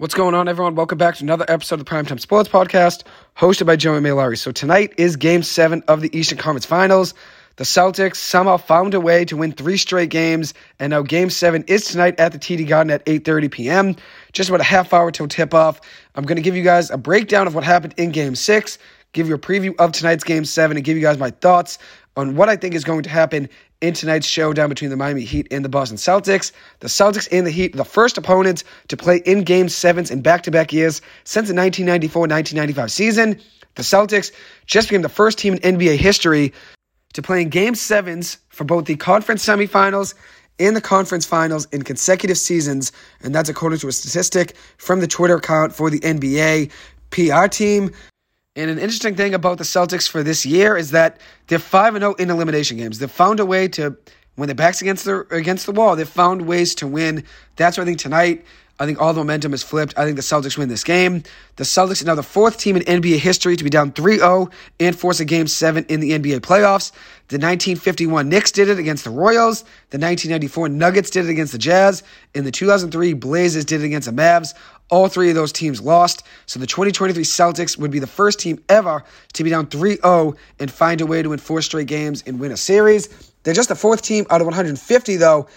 What's going on, everyone? Welcome back to another episode of the Primetime Sports Podcast, hosted by Joey Mailari. So tonight is Game Seven of the Eastern Conference Finals. The Celtics somehow found a way to win three straight games, and now Game Seven is tonight at the TD Garden at 8:30 p.m. Just about a half hour till tip-off. I'm going to give you guys a breakdown of what happened in Game Six, give you a preview of tonight's Game Seven, and give you guys my thoughts on what I think is going to happen in tonight's showdown between the Miami Heat and the Boston Celtics. The Celtics and the Heat, the first opponents to play in game sevens in back to back years since the 1994 1995 season. The Celtics just became the first team in NBA history to play in game sevens for both the conference semifinals and the conference finals in consecutive seasons. And that's according to a statistic from the Twitter account for the NBA PR team. And an interesting thing about the Celtics for this year is that they're 5 0 in elimination games. They've found a way to, when their back's against the, against the wall, they've found ways to win. That's why I think tonight, I think all the momentum is flipped. I think the Celtics win this game. The Celtics are now the fourth team in NBA history to be down 3 0 and force a game seven in the NBA playoffs. The 1951 Knicks did it against the Royals. The 1994 Nuggets did it against the Jazz. And the 2003 Blazers did it against the Mavs. All three of those teams lost. So the 2023 Celtics would be the first team ever to be down 3 0 and find a way to win four straight games and win a series. They're just the fourth team out of 150, though,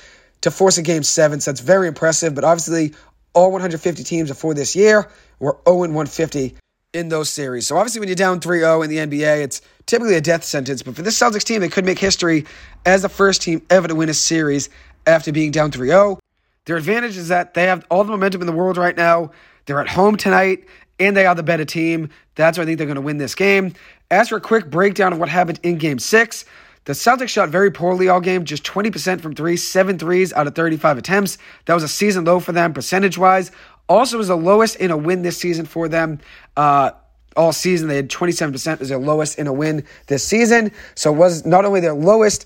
to force a game seven. So that's very impressive. But obviously, all 150 teams before this year were 0 150 in those series. So obviously, when you're down 3 0 in the NBA, it's typically a death sentence. But for this Celtics team, they could make history as the first team ever to win a series after being down 3 0. Their advantage is that they have all the momentum in the world right now. They're at home tonight, and they are the better team. That's why I think they're going to win this game. As for a quick breakdown of what happened in game six, the Celtics shot very poorly all game, just 20% from three, seven threes out of 35 attempts. That was a season low for them percentage wise. Also, was the lowest in a win this season for them. Uh, all season, they had 27% as their lowest in a win this season. So it was not only their lowest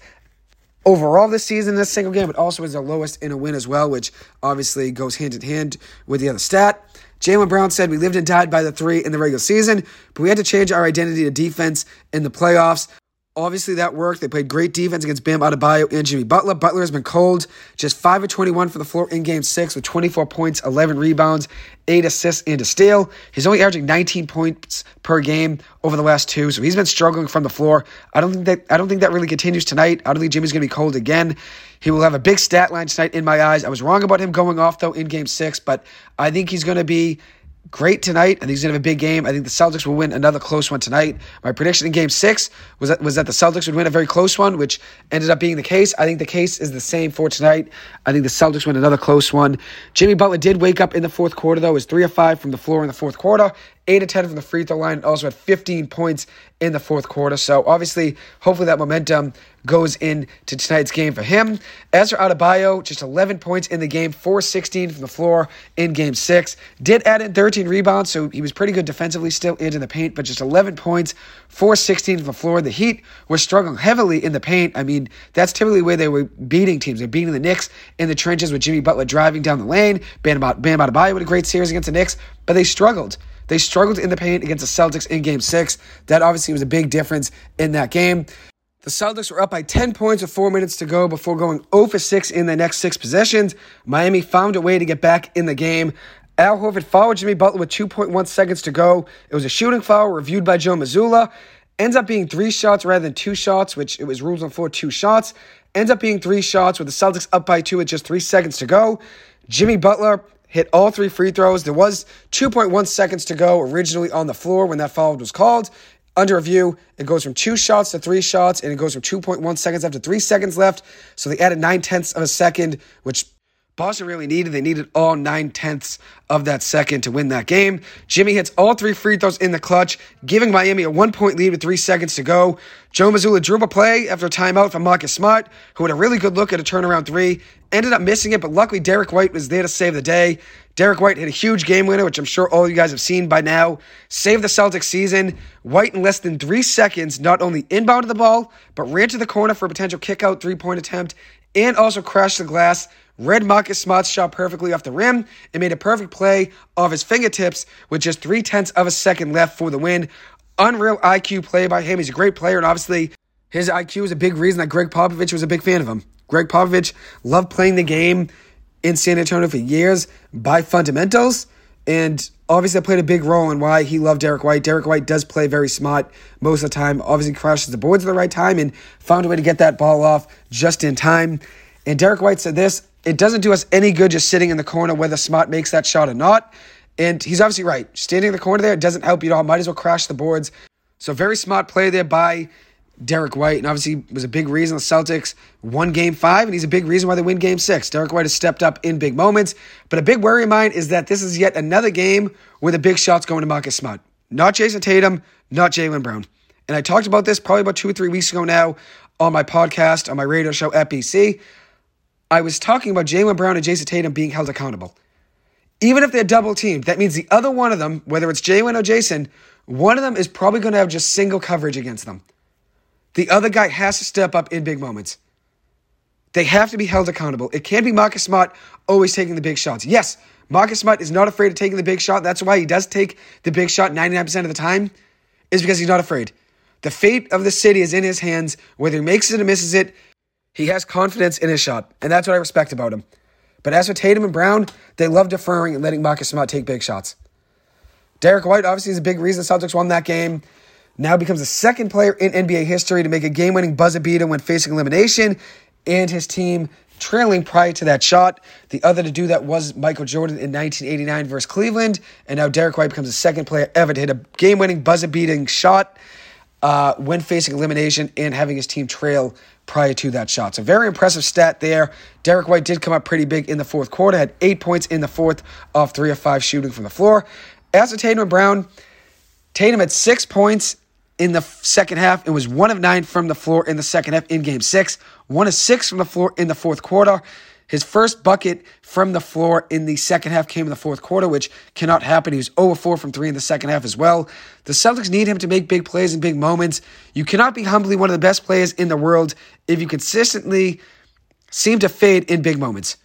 overall this season this single game, but also is their lowest in a win as well, which obviously goes hand in hand with the other stat. Jaylen Brown said, We lived and died by the three in the regular season, but we had to change our identity to defense in the playoffs. Obviously, that worked. They played great defense against Bam Adebayo and Jimmy Butler. Butler has been cold, just 5 of 21 for the floor in game six with 24 points, 11 rebounds, 8 assists, and a steal. He's only averaging 19 points per game over the last two, so he's been struggling from the floor. I don't think that I don't think that really continues tonight. I don't think Jimmy's going to be cold again. He will have a big stat line tonight in my eyes. I was wrong about him going off, though, in game six, but I think he's going to be great tonight. I think he's going to have a big game. I think the Celtics will win another close one tonight. My prediction in game six was that, was that the Celtics would win a very close one, which ended up being the case. I think the case is the same for tonight. I think the Celtics win another close one. Jimmy Butler did wake up in the fourth quarter, though. was 3 of 5 from the floor in the fourth quarter. 8 of 10 from the free throw line, also had 15 points in the fourth quarter. So obviously, hopefully that momentum goes into tonight's game for him. As for Adebayo, just 11 points in the game, 416 from the floor in game six. Did add in 13 rebounds, so he was pretty good defensively still into the paint, but just 11 points, 416 from the floor. The Heat were struggling heavily in the paint. I mean, that's typically where they were beating teams. They're beating the Knicks in the trenches with Jimmy Butler driving down the lane. Bam Bam Adebayo with a great series against the Knicks, but they struggled. They struggled in the paint against the Celtics in game six. That obviously was a big difference in that game. The Celtics were up by 10 points with four minutes to go before going 0 for 6 in the next six possessions. Miami found a way to get back in the game. Al Horford fouled Jimmy Butler with 2.1 seconds to go. It was a shooting foul reviewed by Joe Mazzulla. Ends up being three shots rather than two shots, which it was rules on four, two shots. Ends up being three shots with the Celtics up by two with just three seconds to go. Jimmy Butler hit all three free throws. There was 2.1 seconds to go originally on the floor when that foul was called. Under review, it goes from two shots to three shots, and it goes from 2.1 seconds after three seconds left. So they added nine tenths of a second, which Boston really needed. They needed all nine tenths of that second to win that game. Jimmy hits all three free throws in the clutch, giving Miami a one point lead with three seconds to go. Joe Mazzulla drew a play after a timeout from Marcus Smart, who had a really good look at a turnaround three, ended up missing it, but luckily Derrick White was there to save the day. Derrick White hit a huge game winner, which I'm sure all you guys have seen by now. Saved the Celtics season. White, in less than three seconds, not only inbounded the ball, but ran to the corner for a potential kick out three point attempt and also crashed the glass read Marcus Smart's shot perfectly off the rim and made a perfect play off his fingertips with just three tenths of a second left for the win. Unreal IQ play by him. He's a great player, and obviously his IQ is a big reason that Gregg Popovich was a big fan of him. Gregg Popovich loved playing the game in San Antonio for years by fundamentals. And obviously, that played a big role in why he loved Derrick White. Derrick White does play very smart most of the time. Obviously, crashes the boards at the right time and found a way to get that ball off just in time. And Derrick White said this it doesn't do us any good just sitting in the corner whether Smart makes that shot or not. And he's obviously right. Standing in the corner there doesn't help you at all. Might as well crash the boards. So, very smart play there by Derrick White, and obviously was a big reason the Celtics won game five, and he's a big reason why they win game six. Derrick White has stepped up in big moments, but a big worry of mine is that this is yet another game where the big shots going to Marcus Smart. Not Jayson Tatum, not Jaylen Brown. And I talked about this probably about two or three weeks ago now on my podcast, on my radio show at BC. I was talking about Jaylen Brown and Jayson Tatum being held accountable. Even if they're double teamed, that means the other one of them, whether it's Jaylen or Jayson, one of them is probably going to have just single coverage against them. The other guy has to step up in big moments. They have to be held accountable. It can't be Marcus Smart always taking the big shots. Yes, Marcus Smart is not afraid of taking the big shot. That's why he does take the big shot 99% of the time, is because he's not afraid. The fate of the city is in his hands. Whether he makes it or misses it, he has confidence in his shot. And that's what I respect about him. But as for Tatum and Brown, they love deferring and letting Marcus Smart take big shots. Derrick White obviously is a big reason the Celtics won that game now becomes the second player in NBA history to make a game winning buzzer beater when facing elimination, and his team trailing prior to that shot. The other to do that was Michael Jordan in 1989 versus Cleveland, and now Derrick White becomes the second player ever to hit a game winning buzzer beating shot uh, when facing elimination and having his team trail prior to that shot. So, very impressive stat there. Derrick White did come up pretty big in the fourth quarter, had eight points in the fourth off three of five shooting from the floor. As for Tatum and Brown, Tatum had six points in the second half. It was one of nine from the floor in the second half in game six, one of six from the floor in the fourth quarter. His first bucket from the floor in the second half came in the fourth quarter, which cannot happen. He was 0 4 from 3 in the second half as well. The Celtics need him to make big plays and big moments. You cannot be humbly one of the best players in the world if you consistently seem to fade in big moments.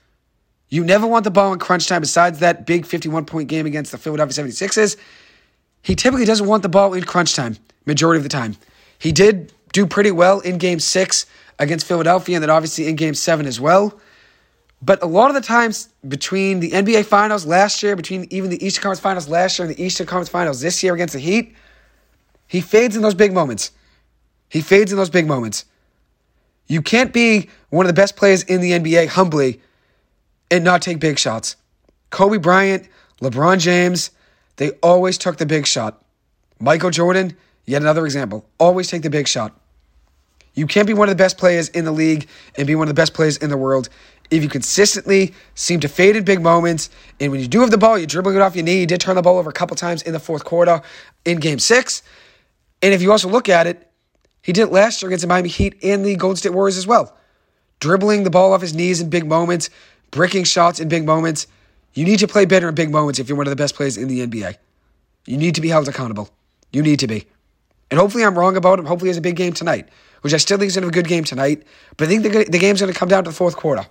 You never want the ball in crunch time besides that big 51 point game against the Philadelphia 76ers. He typically doesn't want the ball in crunch time majority of the time. He did do pretty well in game six against Philadelphia, and then obviously in game seven as well. But a lot of the times between the NBA Finals last year, between even the Eastern Conference Finals last year and the Eastern Conference Finals this year against the Heat, he fades in those big moments. He fades in those big moments. You can't be one of the best players in the NBA humbly and not take big shots. Kobe Bryant, LeBron James, they always took the big shot. Michael Jordan, Yet another example. Always take the big shot. You can't be one of the best players in the league and be one of the best players in the world if you consistently seem to fade in big moments. And when you do have the ball, you're dribbling it off your knee. You did turn the ball over a couple times in the fourth quarter in game six. And if you also look at it, he did it last year against the Miami Heat and the Golden State Warriors as well. Dribbling the ball off his knees in big moments, breaking shots in big moments. You need to play better in big moments if you're one of the best players in the NBA. You need to be held accountable. You need to be. And hopefully I'm wrong about him. Hopefully he has a big game tonight, which I still think is going to be a good game tonight. But I think the, the game's going to come down to the fourth quarter.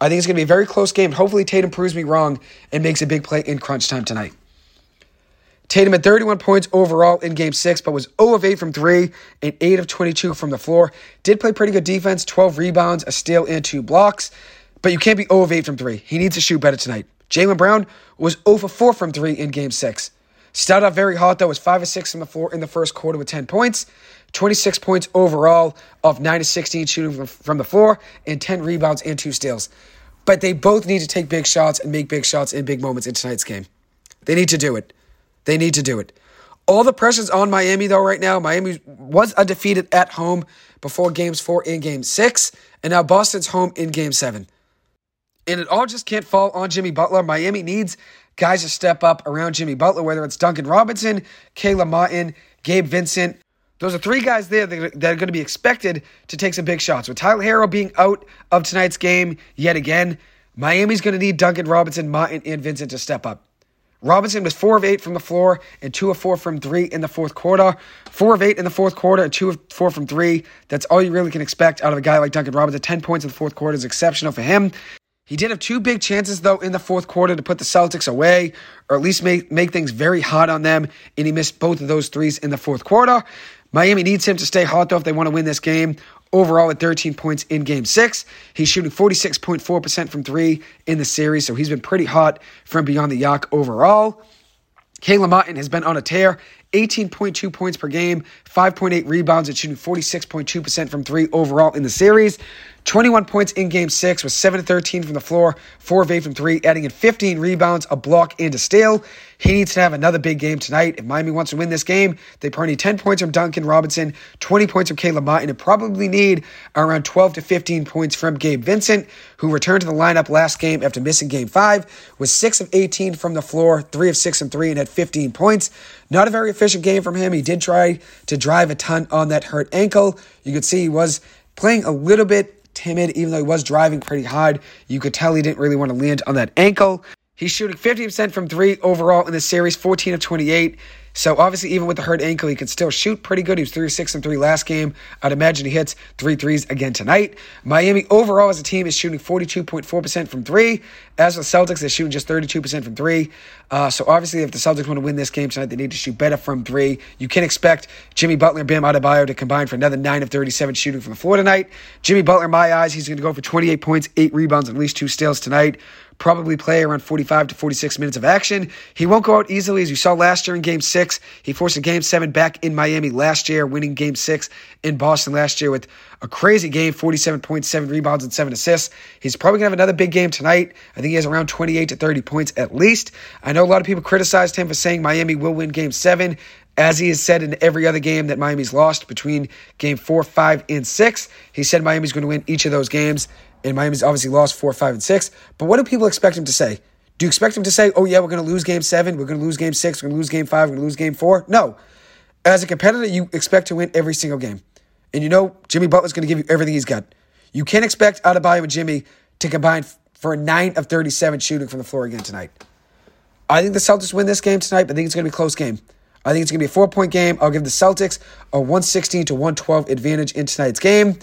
I think it's going to be a very close game. Hopefully Tatum proves me wrong and makes a big play in crunch time tonight. Tatum had 31 points overall in game six, but was 0 of 8 from three and 8 of 22 from the floor. Did play pretty good defense, 12 rebounds, a steal, and two blocks. But you can't be 0 of 8 from three. He needs to shoot better tonight. Jaylen Brown was 0 for 4 from three in game six. Started off very hot, though, was 5 of 6 from the floor in the first quarter with 10 points. 26 points overall of 9 to 16 shooting from the floor, and 10 rebounds and 2 steals. But they both need to take big shots and make big shots in big moments in tonight's game. They need to do it. They need to do it. All the pressure's on Miami, though, right now. Miami was undefeated at home before games four and game six, and now Boston's home in game seven. And it all just can't fall on Jimmy Butler. Miami needs guys to step up around Jimmy Butler, whether it's Duncan Robinson, Caleb Martin, Gabe Vincent. Those are three guys there that are going to be expected to take some big shots. With Tyler Herro being out of tonight's game yet again, Miami's going to need Duncan Robinson, Martin, and Vincent to step up. Robinson was 4 of 8 from the floor and 2 of 4 from 3 in the fourth quarter. 4 of 8 in the fourth quarter and 2 of 4 from 3. That's all you really can expect out of a guy like Duncan Robinson. 10 points in the fourth quarter is exceptional for him. He did have two big chances, though, in the fourth quarter to put the Celtics away, or at least make, make things very hot on them, and he missed both of those threes in the fourth quarter. Miami needs him to stay hot, though, if they want to win this game. overall at 13 points in game six. He's shooting 46.4% from three in the series, so he's been pretty hot from beyond the yak overall. Caleb Martin has been on a tear. 18.2 points per game, 5.8 rebounds, and shooting 46.2% from three overall in the series. 21 points in game six with 7 to 13 from the floor, 4 of 8 from three, adding in 15 rebounds, a block, and a steal. He needs to have another big game tonight. If Miami wants to win this game, they probably need 10 points from Duncan Robinson, 20 points from Caleb Martin, and probably need around 12 to 15 points from Gabe Vincent, who returned to the lineup last game after missing game five, was 6 of 18 from the floor, 3 of 6 from 3, and had 15 points. Not a very efficient game from him. He did try to drive a ton on that hurt ankle. You could see he was playing a little bit timid, even though he was driving pretty hard. You could tell he didn't really want to land on that ankle. He's shooting 50% from three overall in the series, 14 of 28. So obviously, even with the hurt ankle, he can still shoot pretty good. He was 3 6 and 3 last game. I'd imagine he hits three threes again tonight. Miami overall as a team is shooting 42.4% from three. As for the Celtics, they're shooting just 32% from three. Uh, so obviously, if the Celtics want to win this game tonight, they need to shoot better from three. You can expect Jimmy Butler and Bam Adebayo to combine for another 9 of 37 shooting from the floor tonight. Jimmy Butler, in my eyes, he's going to go for 28 points, 8 rebounds, and at least 2 steals tonight probably play around 45 to 46 minutes of action. He won't go out easily, as you saw last year in Game 6. He forced a Game 7 back in Miami last year, winning Game 6 in Boston last year with a crazy game 47.7 rebounds and 7 assists. He's probably going to have another big game tonight. I think he has around 28 to 30 points at least. I know a lot of people criticized him for saying Miami will win Game 7 as he has said in every other game that Miami's lost between game four, five, and six. He said Miami's going to win each of those games and Miami's obviously lost four, five, and six. But what do people expect him to say? Do you expect him to say, oh, yeah, we're going to lose game seven, we're going to lose game six, we're going to lose game five, we're going to lose game four? No. As a competitor, you expect to win every single game. And you know Jimmy Butler's going to give you everything he's got. You can't expect Adebayo and Jimmy to combine for a 9 of 37 shooting from the floor again tonight. I think the Celtics win this game tonight, but I think it's going to be a close game. I think it's going to be a four point game. I'll give the Celtics a 116 to 112 advantage in tonight's game.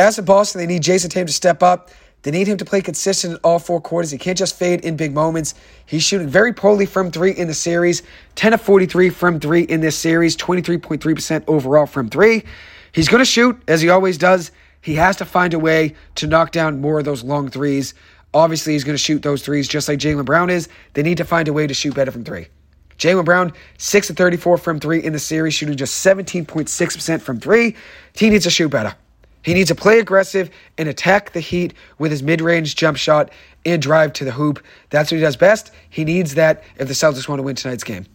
As for Boston, they need Jayson Tatum to step up. They need him to play consistent in all four quarters. He can't just fade in big moments. He's shooting very poorly from three in the series 10 of 43 from three in this series, 23.3% overall from three. He's going to shoot, as he always does. He has to find a way to knock down more of those long threes. Obviously, he's going to shoot those threes just like Jaylen Brown is. They need to find a way to shoot better from three. Jaylen Brown, 6 of 34 from three in the series, shooting just 17.6% from three. He needs to shoot better. He needs to play aggressive and attack the Heat with his mid range jump shot and drive to the hoop. That's what he does best. He needs that if the Celtics want to win tonight's game.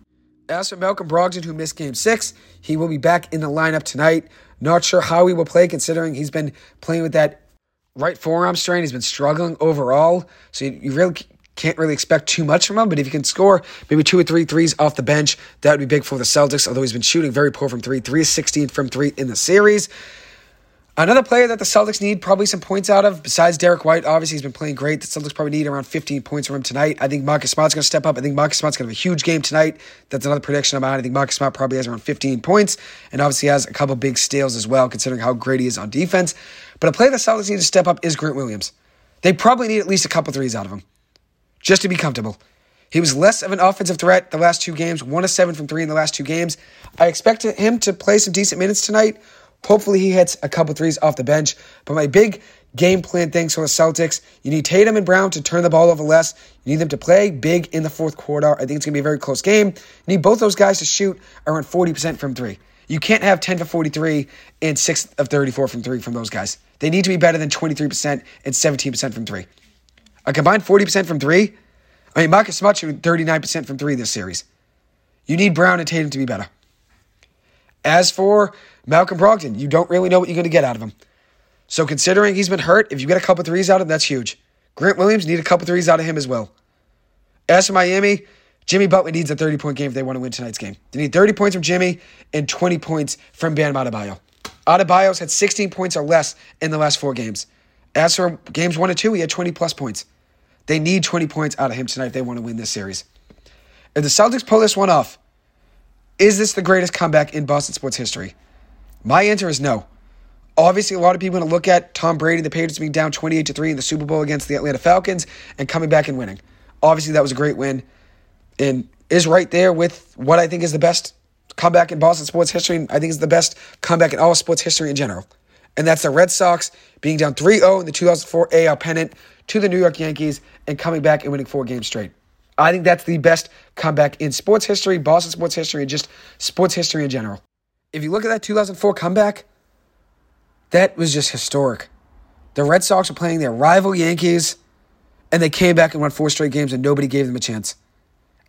As for Malcolm Brogdon, who missed game six, he will be back in the lineup tonight. Not sure how he will play, considering he's been playing with that right forearm strain. He's been struggling overall. So you, you really can't really expect too much from him, but if he can score maybe two or three threes off the bench, that would be big for the Celtics, although he's been shooting very poor from three. 3 16 from three in the series. Another player that the Celtics need probably some points out of, besides Derrick White, obviously he's been playing great. The Celtics probably need around 15 points from him tonight. I think Marcus Smart's going to step up. I think Marcus Smart's going to have a huge game tonight. That's another prediction of mine. I think Marcus Smart probably has around 15 points and obviously has a couple big steals as well, considering how great he is on defense. But a player the Celtics need to step up is Grant Williams. They probably need at least a couple threes out of him just to be comfortable. He was less of an offensive threat the last two games, one of seven from three in the last two games. I expect him to play some decent minutes tonight. Hopefully, he hits a couple threes off the bench. But my big game plan things for the Celtics you need Tatum and Brown to turn the ball over less. You need them to play big in the fourth quarter. I think it's going to be a very close game. You need both those guys to shoot around 40% from three. You can't have 10 for 43 and 6 of 34 from three from those guys. They need to be better than 23% and 17% from three. A combined 40% from three. I mean, Marcus Smart shooting 39% from three this series. You need Brown and Tatum to be better. As for Malcolm Brogdon, you don't really know what you're going to get out of him. So considering he's been hurt, if you get a couple threes out of him, that's huge. Grant Williams need a couple threes out of him as well. As for Miami, Jimmy Butler needs a 30 point game if they want to win tonight's game. They need 30 points from Jimmy and 20 points from Bam Adebayo. Adebayo's had 16 points or less in the last four games. As for games one and two, he had 20 plus points. They need 20 points out of him tonight if they want to win this series. If the Celtics pull this one off, is this the greatest comeback in Boston sports history? My answer is no. Obviously, a lot of people are going to look at Tom Brady, the Patriots being down 28 to 3 in the Super Bowl against the Atlanta Falcons and coming back and winning. Obviously, that was a great win and is right there with what I think is the best comeback in Boston sports history. And I think is the best comeback in all sports history in general. And that's the Red Sox being down 3 0 in the 2004 AL pennant to the New York Yankees and coming back and winning four games straight. I think that's the best comeback in sports history, Boston sports history, and just sports history in general. If you look at that 2004 comeback, that was just historic. The Red Sox were playing their rival Yankees, and they came back and won four straight games, and nobody gave them a chance.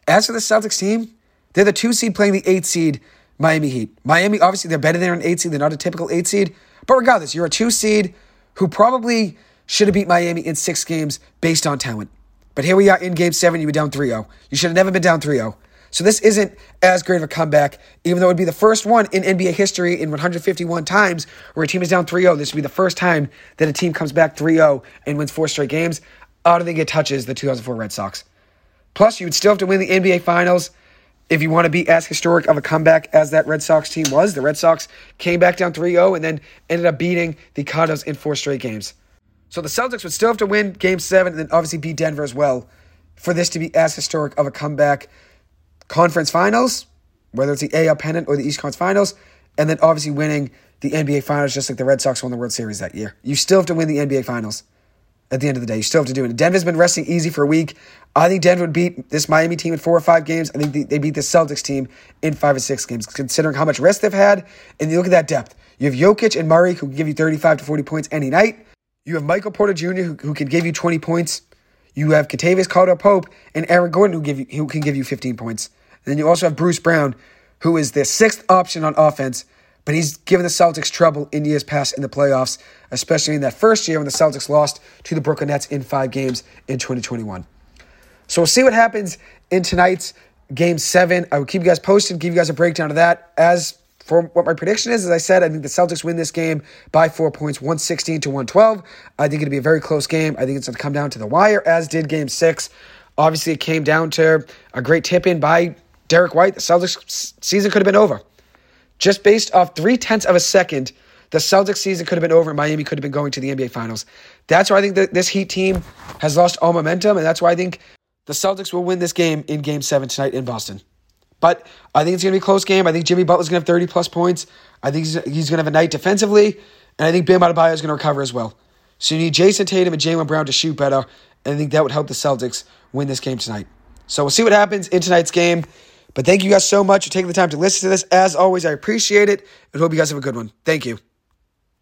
As for the Celtics team, they're the two seed playing the eight seed Miami Heat. Miami, obviously, they're better than an eight seed. They're not a typical eight seed. But regardless, you're a two seed who probably should have beat Miami in six games based on talent. But here we are in game seven, you were down 3 0. You should have never been down 3 0. So this isn't as great of a comeback, even though it would be the first one in NBA history in 151 times where a team is down 3 0. This would be the first time that a team comes back 3 0 and wins four straight games. I don't think it touches the 2004 Red Sox. Plus, you would still have to win the NBA Finals if you want to be as historic of a comeback as that Red Sox team was. The Red Sox came back down 3 0 and then ended up beating the Condos in four straight games. So the Celtics would still have to win game seven and then obviously beat Denver as well for this to be as historic of a comeback. Conference finals, whether it's the AL pennant or the East Conference finals, and then obviously winning the NBA finals just like the Red Sox won the World Series that year. You still have to win the NBA finals at the end of the day. You still have to do it. Denver's been resting easy for a week. I think Denver would beat this Miami team in four or five games. I think they beat the Celtics team in five or six games, considering how much rest they've had. And you look at that depth. You have Jokic and Murray who can give you 35 to 40 points any night. You have Michael Porter Jr., who, who can give you 20 points. You have Kentavious Caldwell Pope and Aaron Gordon, who, give you, who can give you 15 points. And then you also have Bruce Brown, who is the sixth option on offense, but he's given the Celtics trouble in years past in the playoffs, especially in that first year when the Celtics lost to the Brooklyn Nets in five games in 2021. So we'll see what happens in tonight's game seven. I will keep you guys posted, give you guys a breakdown of that as for what my prediction is, as I said, I think the Celtics win this game by four points, 116 to 112. I think it'll be a very close game. I think it's going to come down to the wire, as did game six. Obviously, it came down to a great tip in by Derrick White. The Celtics season could have been over. Just based off three tenths of a second, the Celtics season could have been over and Miami could have been going to the NBA Finals. That's why I think that this Heat team has lost all momentum, and that's why I think the Celtics will win this game in game seven tonight in Boston. But I think it's going to be a close game. I think Jimmy Butler's going to have 30 plus points. I think he's, he's going to have a night defensively. And I think Bam Adebayo is going to recover as well. So you need Jayson Tatum and Jaylen Brown to shoot better. And I think that would help the Celtics win this game tonight. So we'll see what happens in tonight's game. But thank you guys so much for taking the time to listen to this. As always, I appreciate it and hope you guys have a good one. Thank you.